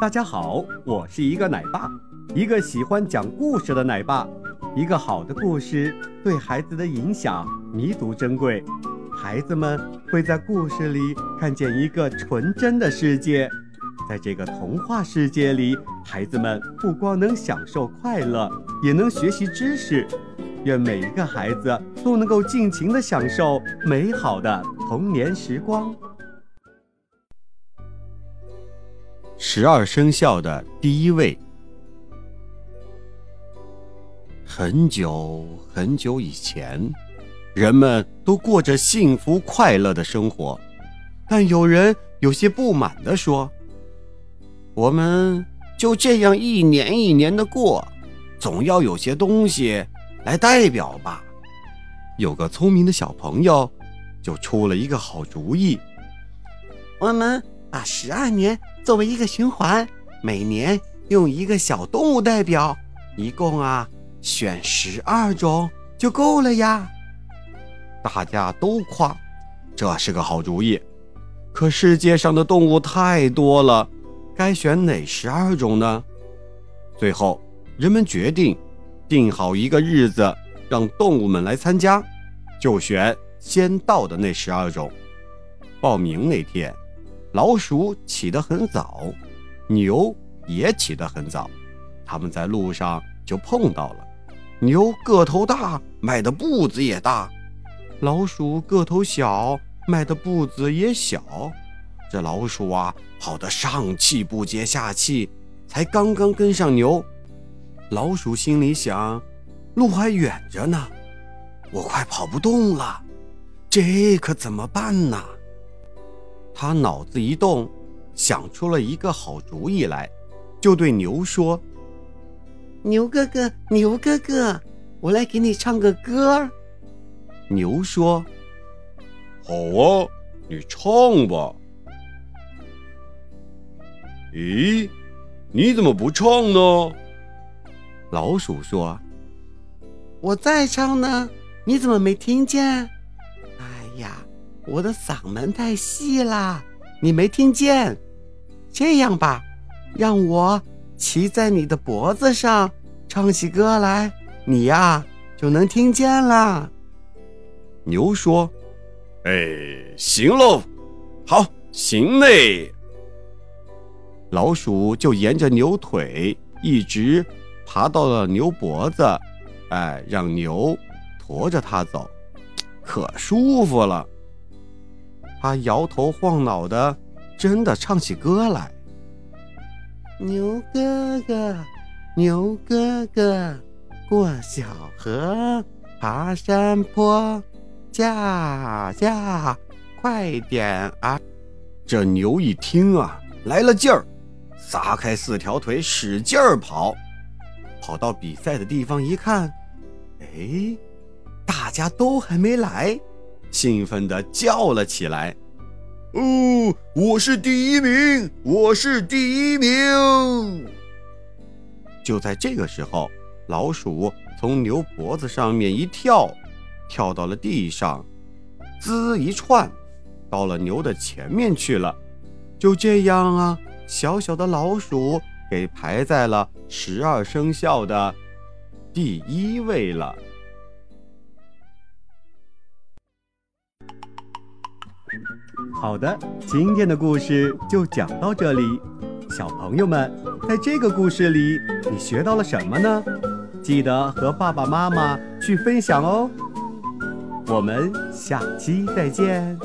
大家好，我是一个奶爸，一个喜欢讲故事的奶爸。一个好的故事对孩子的影响弥足珍贵，孩子们会在故事里看见一个纯真的世界。在这个童话世界里，孩子们不光能享受快乐，也能学习知识。愿每一个孩子都能够尽情地享受美好的童年时光。十二生肖的第一位。很久很久以前，人们都过着幸福快乐的生活，但有人有些不满地说：“我们就这样一年一年的过，总要有些东西来代表吧。”有个聪明的小朋友就出了一个好主意：“我们把十二年作为一个循环，每年用一个小动物代表，一共啊。”选十二种就够了呀！大家都夸这是个好主意。可世界上的动物太多了，该选哪十二种呢？最后，人们决定定好一个日子，让动物们来参加，就选先到的那十二种。报名那天，老鼠起得很早，牛也起得很早，他们在路上就碰到了。牛个头大，迈的步子也大；老鼠个头小，迈的步子也小。这老鼠啊，跑得上气不接下气，才刚刚跟上牛。老鼠心里想：路还远着呢，我快跑不动了，这可怎么办呢？他脑子一动，想出了一个好主意来，就对牛说。牛哥哥，牛哥哥，我来给你唱个歌。牛说：“好啊，你唱吧。”咦，你怎么不唱呢？老鼠说：“我在唱呢，你怎么没听见？”哎呀，我的嗓门太细啦，你没听见。这样吧，让我。骑在你的脖子上，唱起歌来，你呀就能听见了。牛说：“哎，行喽，好，行嘞。”老鼠就沿着牛腿一直爬到了牛脖子，哎，让牛驮着它走，可舒服了。他摇头晃脑的，真的唱起歌来。牛哥哥，牛哥哥，过小河，爬山坡，驾驾，快点啊！这牛一听啊，来了劲儿，撒开四条腿，使劲儿跑。跑到比赛的地方一看，哎，大家都还没来，兴奋地叫了起来。哦，我是第一名，我是第一名。就在这个时候，老鼠从牛脖子上面一跳，跳到了地上，滋一窜，到了牛的前面去了。就这样啊，小小的老鼠给排在了十二生肖的第一位了。好的，今天的故事就讲到这里。小朋友们，在这个故事里，你学到了什么呢？记得和爸爸妈妈去分享哦。我们下期再见。